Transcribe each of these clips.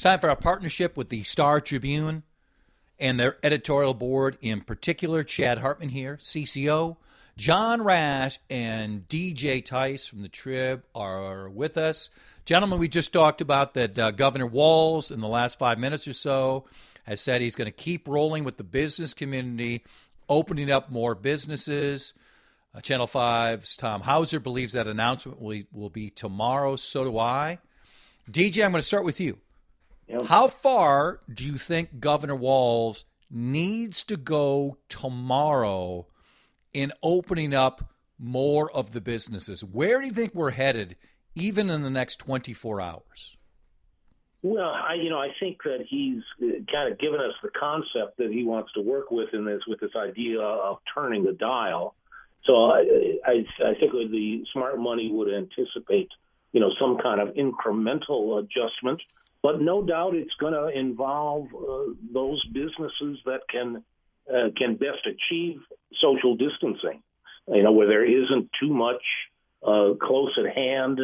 Time for our partnership with the Star Tribune and their editorial board, in particular, Chad Hartman here, CCO. John Rash and DJ Tice from the Trib are with us. Gentlemen, we just talked about that uh, Governor Walz in the last five minutes or so, has said he's going to keep rolling with the business community, opening up more businesses. Uh, Channel 5's Tom Hauser believes that announcement will, will be tomorrow. So do I. DJ, I'm going to start with you. Yep. How far do you think Governor Walz needs to go tomorrow in opening up more of the businesses? Where do you think we're headed, even in the next 24 hours? Well, I, you know, I think that he's uh, kind of given us the concept that he wants to work with in this, with this idea of turning the dial. So I, I, I think the smart money would anticipate, you know, some kind of incremental adjustment but no doubt it's going to involve uh, those businesses that can uh, can best achieve social distancing. You know, where there isn't too much uh, close at hand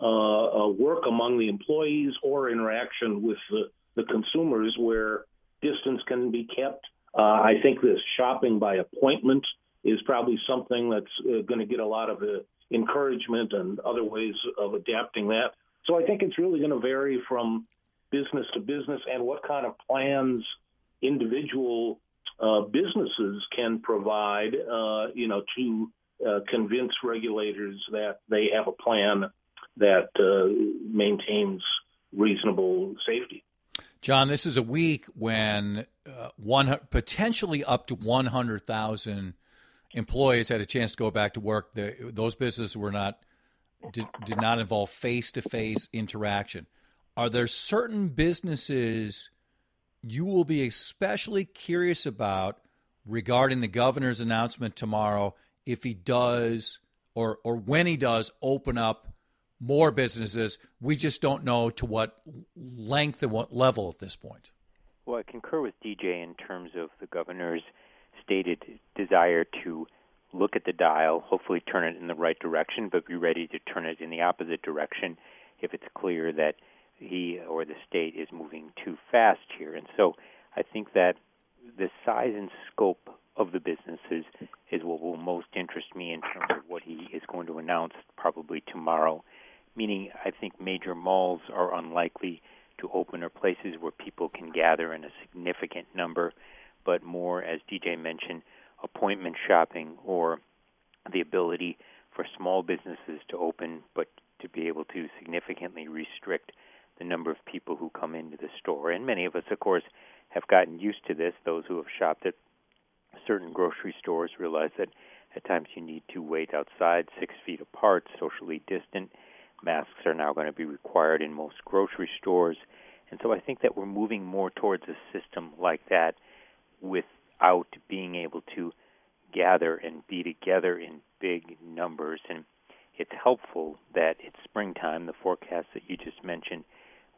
uh, uh, work among the employees or interaction with the, the consumers, where distance can be kept. Uh, I think this shopping by appointment is probably something that's going to get a lot of encouragement and other ways of adapting that. So I think it's really going to vary from business to business and what kind of plans individual uh, businesses can provide, uh, you know, to uh, convince regulators that they have a plan that uh, maintains reasonable safety. John, this is a week when uh, one potentially up to 100,000 employees had a chance to go back to work. The, those businesses were not did, did not involve face to face interaction are there certain businesses you will be especially curious about regarding the governor's announcement tomorrow if he does or or when he does open up more businesses? We just don't know to what length and what level at this point. Well i concur with dj in terms of the governor's stated desire to look at the dial hopefully turn it in the right direction but be ready to turn it in the opposite direction if it's clear that he or the state is moving too fast here. And so I think that the size and scope of the businesses is what will most interest me in terms of what he is going to announce probably tomorrow. Meaning, I think major malls are unlikely to open or places where people can gather in a significant number, but more, as DJ mentioned, appointment shopping or the ability for small businesses to open, but to be able to significantly restrict the number of people who come into the store. And many of us, of course, have gotten used to this. Those who have shopped at certain grocery stores realize that at times you need to wait outside six feet apart, socially distant. Masks are now going to be required in most grocery stores. And so I think that we're moving more towards a system like that without being able to gather and be together in big numbers. And it's helpful that it's springtime, the forecast that you just mentioned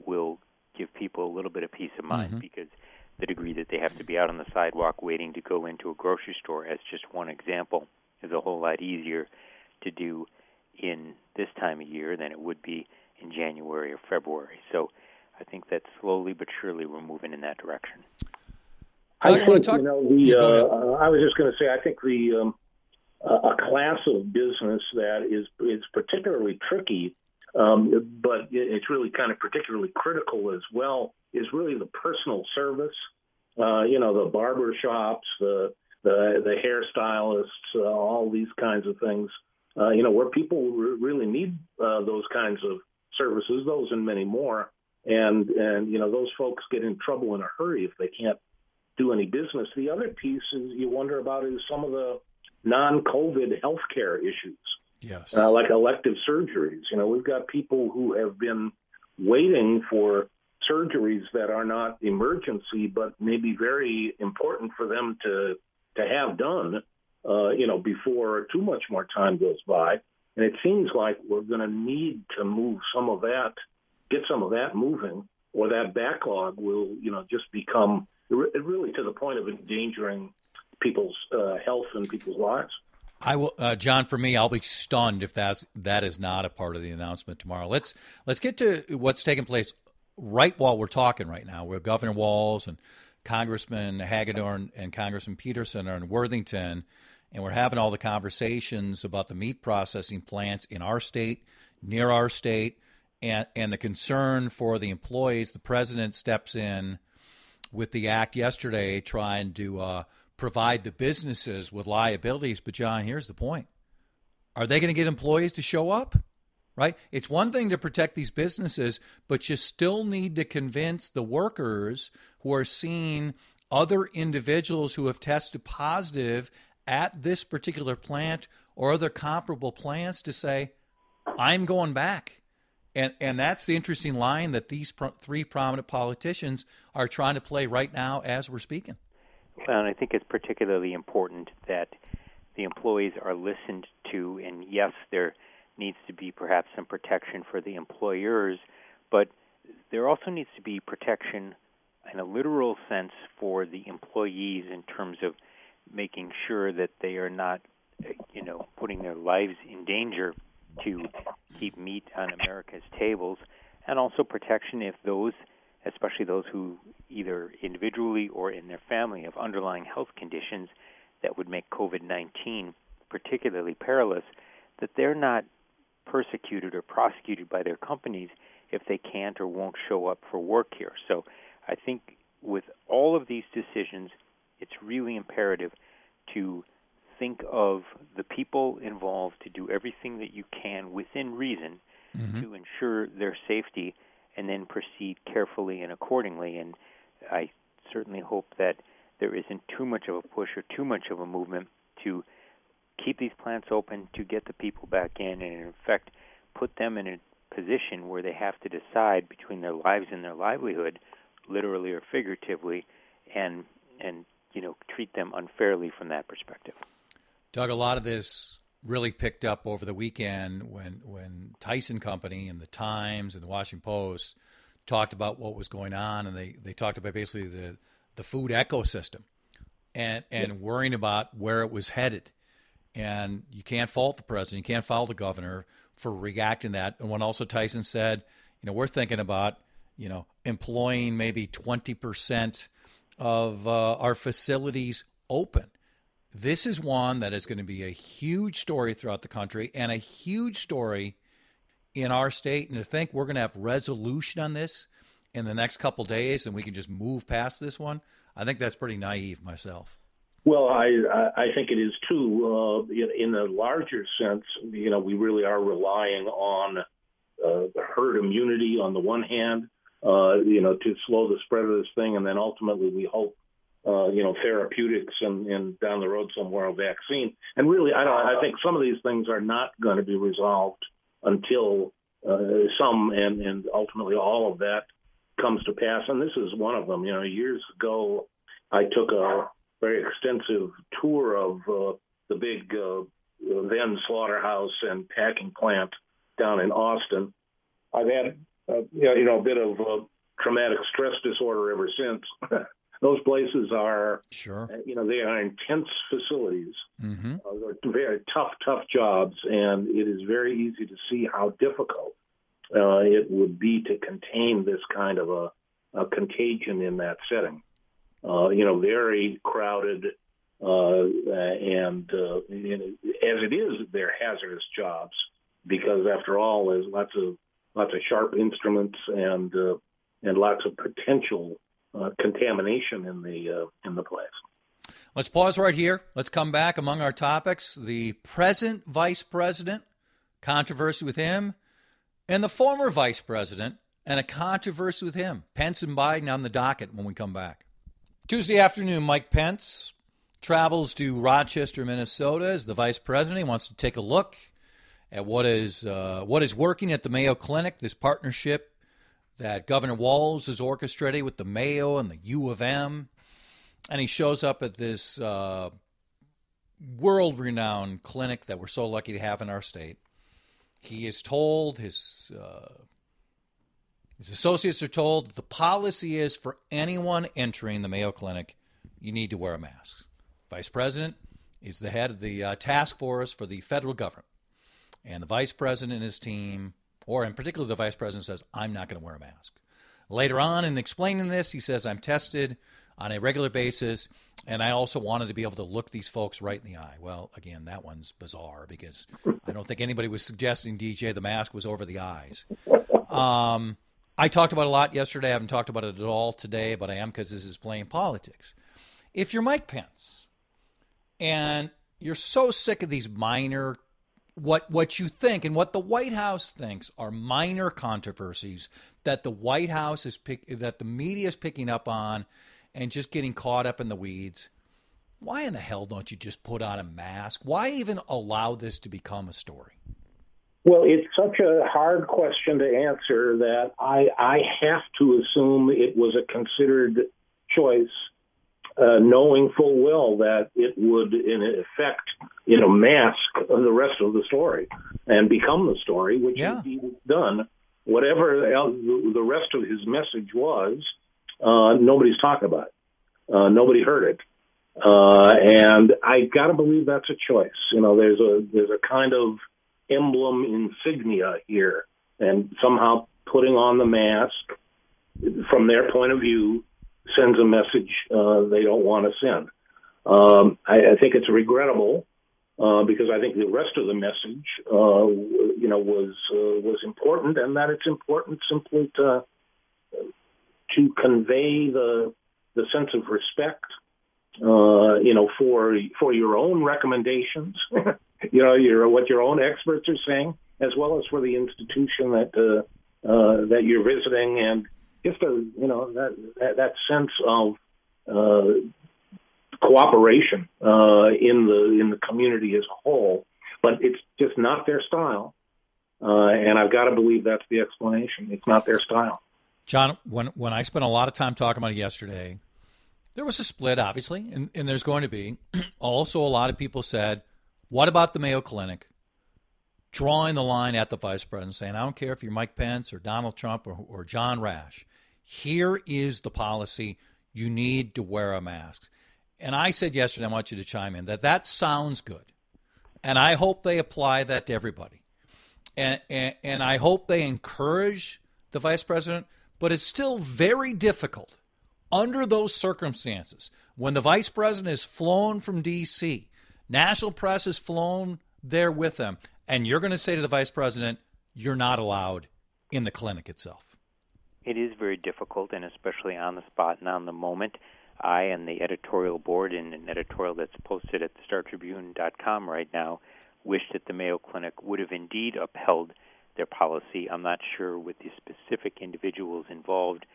will give people a little bit of peace of mind mm-hmm. because the degree that they have to be out on the sidewalk waiting to go into a grocery store, as just one example, is a whole lot easier to do in this time of year than it would be in January or February. So I think that slowly but surely we're moving in that direction. I think, talk- you know, the, uh, I was just going to say, I think the um, a class of business that is is particularly tricky um, but it's really kind of particularly critical as well is really the personal service. Uh, you know, the barber shops, the the, the hairstylists, uh, all these kinds of things. Uh, you know, where people re- really need uh, those kinds of services, those and many more. And and you know, those folks get in trouble in a hurry if they can't do any business. The other piece is you wonder about is some of the non-COVID healthcare issues. Yes. Uh, like elective surgeries. You know, we've got people who have been waiting for surgeries that are not emergency, but may be very important for them to to have done. Uh, you know, before too much more time goes by. And it seems like we're going to need to move some of that, get some of that moving, or that backlog will, you know, just become really to the point of endangering people's uh, health and people's lives. I will, uh, John. For me, I'll be stunned if that's that is not a part of the announcement tomorrow. Let's let's get to what's taking place right while we're talking right now, where Governor Walz and Congressman Hagedorn and Congressman Peterson are in Worthington, and we're having all the conversations about the meat processing plants in our state, near our state, and, and the concern for the employees. The president steps in with the act yesterday trying to uh, provide the businesses with liabilities. But, John, here's the point are they going to get employees to show up? Right? It's one thing to protect these businesses, but you still need to convince the workers who are seeing other individuals who have tested positive at this particular plant or other comparable plants to say, I'm going back. And, and that's the interesting line that these pro- three prominent politicians are trying to play right now as we're speaking. And I think it's particularly important that the employees are listened to, and yes, there needs to be perhaps some protection for the employers, but there also needs to be protection in a literal sense for the employees in terms of making sure that they are not, you know, putting their lives in danger to keep meat on America's tables, and also protection if those, especially those who either individually or in their family have underlying health conditions that would make COVID 19 particularly perilous, that they're not persecuted or prosecuted by their companies if they can't or won't show up for work here. So I think with all of these decisions, it's really imperative to think of the people involved to do everything that you can within reason mm-hmm. to ensure their safety and then proceed carefully and accordingly. And I certainly hope that there isn't too much of a push or too much of a movement to keep these plants open, to get the people back in, and in fact, put them in a position where they have to decide between their lives and their livelihood, literally or figuratively, and and you know treat them unfairly from that perspective. Doug, a lot of this really picked up over the weekend when when Tyson Company and the Times and the Washington Post talked about what was going on, and they they talked about basically the the food ecosystem and and worrying about where it was headed. And you can't fault the president, you can't fault the governor for reacting that. And when also Tyson said, you know, we're thinking about you know employing maybe twenty percent of uh, our facilities open. This is one that is going to be a huge story throughout the country and a huge story in our state. And to think we're going to have resolution on this in the next couple days and we can just move past this one, I think that's pretty naive myself. Well, I I think it is too. Uh, in a larger sense, you know, we really are relying on uh, herd immunity on the one hand, uh, you know, to slow the spread of this thing, and then ultimately we hope, uh, you know, therapeutics and, and down the road somewhere a vaccine. And really, I don't. I think some of these things are not going to be resolved until uh, some and and ultimately all of that comes to pass. And this is one of them. You know, years ago, I took a very extensive tour of uh, the big uh, then slaughterhouse and packing plant down in Austin. I've had uh, you know a bit of uh, traumatic stress disorder ever since. Those places are sure. Uh, you know they are intense facilities. Mm-hmm. Uh, they're very tough, tough jobs, and it is very easy to see how difficult uh, it would be to contain this kind of a, a contagion in that setting. Uh, you know, very crowded, uh, and uh, as it is, they're hazardous jobs because, after all, there's lots of lots of sharp instruments and uh, and lots of potential uh, contamination in the uh, in the place. Let's pause right here. Let's come back among our topics: the present vice president, controversy with him, and the former vice president, and a controversy with him. Pence and Biden on the docket when we come back. Tuesday afternoon, Mike Pence travels to Rochester, Minnesota as the vice president. He wants to take a look at what is uh, what is working at the Mayo Clinic. This partnership that Governor Walz is orchestrating with the Mayo and the U of M, and he shows up at this uh, world-renowned clinic that we're so lucky to have in our state. He is told his uh, his associates are told the policy is for anyone entering the Mayo Clinic, you need to wear a mask. Vice President is the head of the uh, task force for the federal government. And the Vice President and his team, or in particular the Vice President, says, I'm not going to wear a mask. Later on in explaining this, he says, I'm tested on a regular basis, and I also wanted to be able to look these folks right in the eye. Well, again, that one's bizarre because I don't think anybody was suggesting DJ the mask was over the eyes. Um, I talked about a lot yesterday. I haven't talked about it at all today, but I am because this is playing politics. If you're Mike Pence and you're so sick of these minor what what you think and what the White House thinks are minor controversies that the White House is pick, that the media is picking up on and just getting caught up in the weeds. Why in the hell don't you just put on a mask? Why even allow this to become a story? Well, it's such a hard question to answer that I I have to assume it was a considered choice uh, knowing full well that it would, in effect, you know, mask the rest of the story and become the story, which yeah. he done. Whatever else, the rest of his message was, uh, nobody's talking about it. Uh, nobody heard it. Uh, and I gotta believe that's a choice. You know, there's a there's a kind of emblem insignia here, and somehow putting on the mask, from their point of view, sends a message uh, they don't want to send. Um, I, I, think it's regrettable uh, because I think the rest of the message, uh, you know, was uh, was important, and that it's important simply to to convey the the sense of respect, uh, you know, for for your own recommendations, you know, your what your own experts are saying, as well as for the institution that that you're visiting and just a you know that that, that sense of uh, cooperation uh, in the in the community as a whole. But it's just not their style, uh, and I've got to believe that's the explanation. It's not their style. John, when when I spent a lot of time talking about it yesterday, there was a split, obviously, and, and there's going to be. also, a lot of people said, "What about the Mayo Clinic?" Drawing the line at the vice president, saying, "I don't care if you're Mike Pence or Donald Trump or, or John Rash." Here is the policy. You need to wear a mask. And I said yesterday, I want you to chime in, that that sounds good. And I hope they apply that to everybody. And, and, and I hope they encourage the vice president, but it's still very difficult under those circumstances when the vice president is flown from D.C., national press is flown there with them, and you're going to say to the vice president, you're not allowed in the clinic itself it is very difficult, and especially on the spot and on the moment. I and the editorial board, in an editorial that's posted at StarTribune.com right now, wish that the Mayo Clinic would have indeed upheld their policy. I'm not sure with the specific individuals involved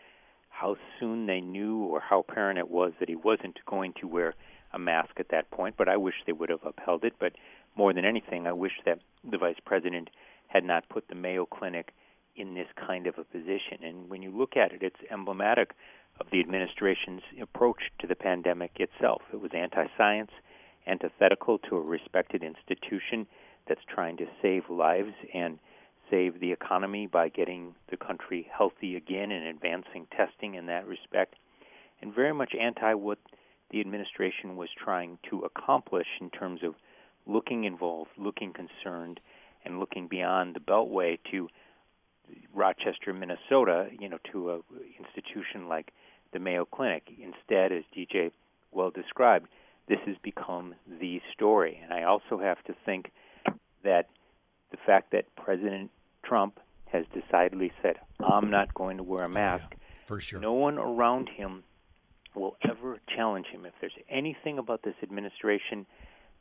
how soon they knew or how apparent it was that he wasn't going to wear a mask at that point, but I wish they would have upheld it. But more than anything, I wish that the vice president had not put the Mayo Clinic in this kind of a position. And when you look at it, it's emblematic of the administration's approach to the pandemic itself. It was anti science, antithetical to a respected institution that's trying to save lives and save the economy by getting the country healthy again and advancing testing in that respect, and very much anti what the administration was trying to accomplish in terms of looking involved, looking concerned, and looking beyond the Beltway to Rochester, Minnesota, you know, to an institution like the Mayo Clinic. Instead, as DJ well described, this has become the story. And I also have to think that the fact that President Trump has decidedly said, "I'm not going to wear a mask," oh, yeah, for sure. No one around him will ever challenge him. If there's anything about this administration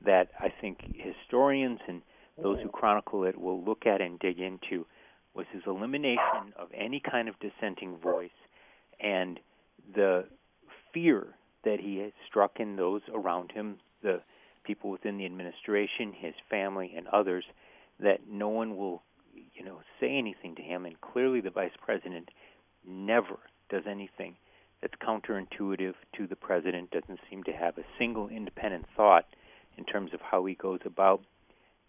that I think historians and those who chronicle it will look at and dig into, was his elimination of any kind of dissenting voice and the fear that he had struck in those around him, the people within the administration, his family, and others, that no one will, you know, say anything to him. And clearly, the vice president never does anything that's counterintuitive to the president. Doesn't seem to have a single independent thought in terms of how he goes about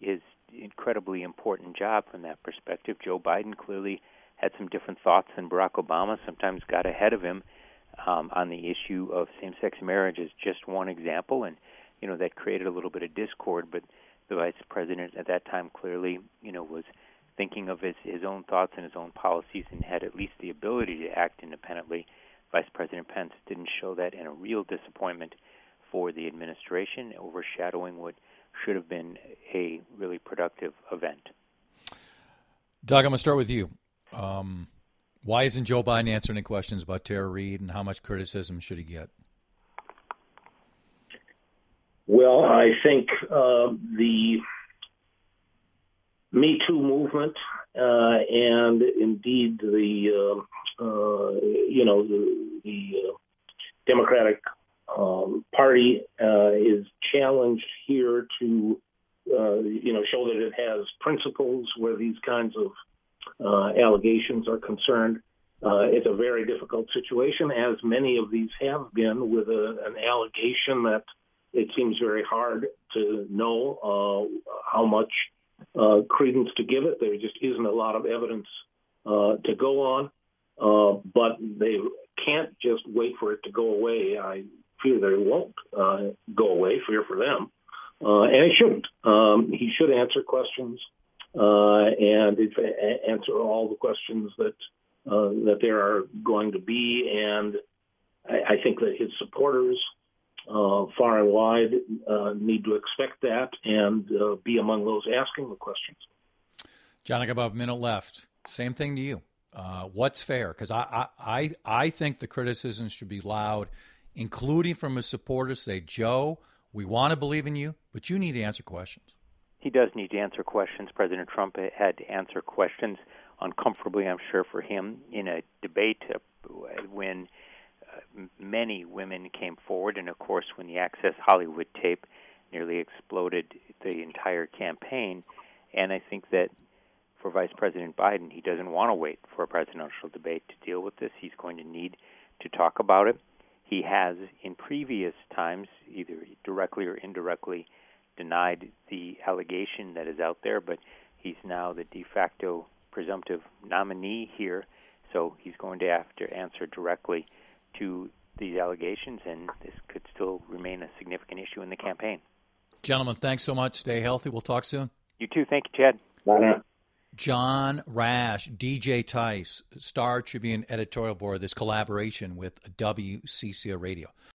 his incredibly important job from that perspective. Joe Biden clearly had some different thoughts than Barack Obama, sometimes got ahead of him um, on the issue of same sex marriage is just one example and you know that created a little bit of discord but the vice president at that time clearly you know was thinking of his, his own thoughts and his own policies and had at least the ability to act independently. Vice President Pence didn't show that, and a real disappointment for the administration, overshadowing what should have been a really productive event. Doug, I'm going to start with you. Um, why isn't Joe Biden answering any questions about Tara Reade, and how much criticism should he get? Well, I think uh, the Me Too movement uh, and indeed the uh, uh you know the, the uh, Democratic um, Party uh, is challenged here to you know show that it has principles where these kinds of allegations are concerned. it's a very difficult situation, as many of these have been, with a, an allegation that it seems very hard to know uh, how much uh, credence to give it. There just isn't a lot of evidence uh, to go on, uh, but they can't just wait for it to go away. I fear that it won't uh, go away. Fear for them, uh, and it shouldn't. Um, he should answer questions and answer all the questions that that there are going to be, and I, I think that his supporters uh, far and wide uh, need to expect that and uh, be among those asking the questions. John, I got about a minute left. Same thing to you. Uh, what's fair? Because I, I, I think the criticisms should be loud, including from his supporters. Say, Joe, we want to believe in you, but you need to answer questions. He does need to answer questions. President Trump had to answer questions uncomfortably, I'm sure, for him in a debate uh, when many women came forward, and of course, when the Access Hollywood tape nearly exploded the entire campaign, and I think that for Vice President Biden, he doesn't want to wait for a presidential debate to deal with this. He's going to need to talk about it. He has, in previous times, either directly or indirectly, denied the allegation that is out there, but he's now the de facto presumptive nominee here, so he's going to have to answer directly to these allegations, and this could still remain a significant issue in the campaign. Gentlemen, thanks so much. Stay healthy. We'll talk soon. You too. Thank you, Chad. Bye now. John Rash, DJ Tice, Star Tribune editorial board, this collaboration with WCCO Radio.